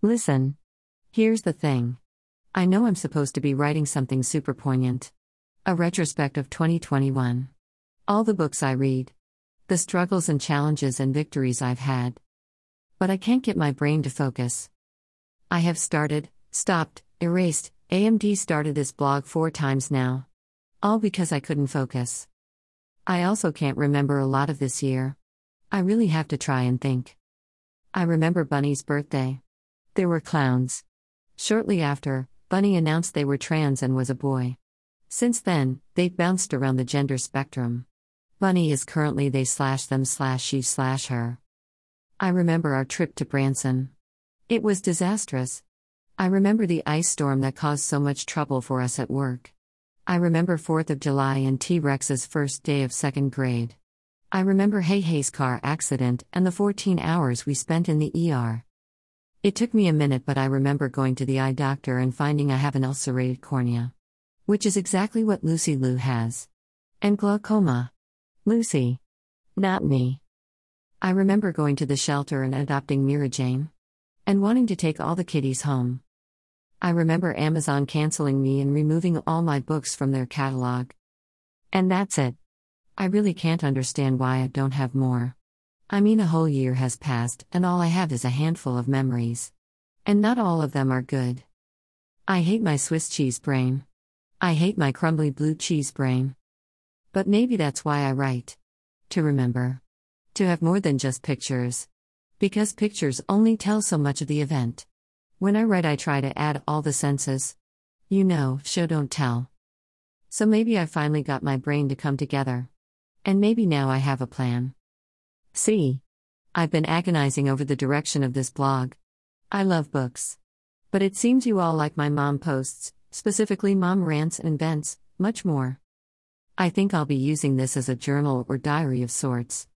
Listen. Here's the thing. I know I'm supposed to be writing something super poignant. A retrospect of 2021. All the books I read. The struggles and challenges and victories I've had. But I can't get my brain to focus. I have started, stopped, erased, AMD started this blog four times now. All because I couldn't focus. I also can't remember a lot of this year. I really have to try and think. I remember Bunny's birthday. There were clowns. Shortly after, Bunny announced they were trans and was a boy. Since then, they've bounced around the gender spectrum. Bunny is currently they slash them slash she slash her. I remember our trip to Branson. It was disastrous. I remember the ice storm that caused so much trouble for us at work. I remember 4th of July and T Rex's first day of second grade. I remember Hey Hey's car accident and the 14 hours we spent in the ER. It took me a minute, but I remember going to the eye doctor and finding I have an ulcerated cornea. Which is exactly what Lucy Liu has. And glaucoma. Lucy. Not me. I remember going to the shelter and adopting Mira Jane. And wanting to take all the kitties home. I remember Amazon canceling me and removing all my books from their catalog. And that's it. I really can't understand why I don't have more. I mean, a whole year has passed, and all I have is a handful of memories. And not all of them are good. I hate my Swiss cheese brain. I hate my crumbly blue cheese brain. But maybe that's why I write. To remember. To have more than just pictures. Because pictures only tell so much of the event. When I write, I try to add all the senses. You know, show don't tell. So maybe I finally got my brain to come together. And maybe now I have a plan. See. I've been agonizing over the direction of this blog. I love books. But it seems you all like my mom posts, specifically mom rants and vents, much more. I think I'll be using this as a journal or diary of sorts.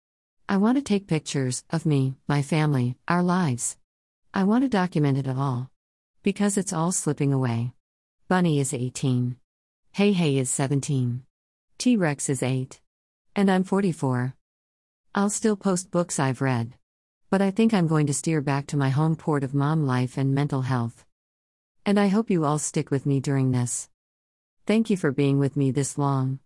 I want to take pictures of me, my family, our lives. I want to document it all. Because it's all slipping away. Bunny is 18. Hey Hey is 17. T Rex is 8. And I'm 44. I'll still post books I've read. But I think I'm going to steer back to my home port of mom life and mental health. And I hope you all stick with me during this. Thank you for being with me this long.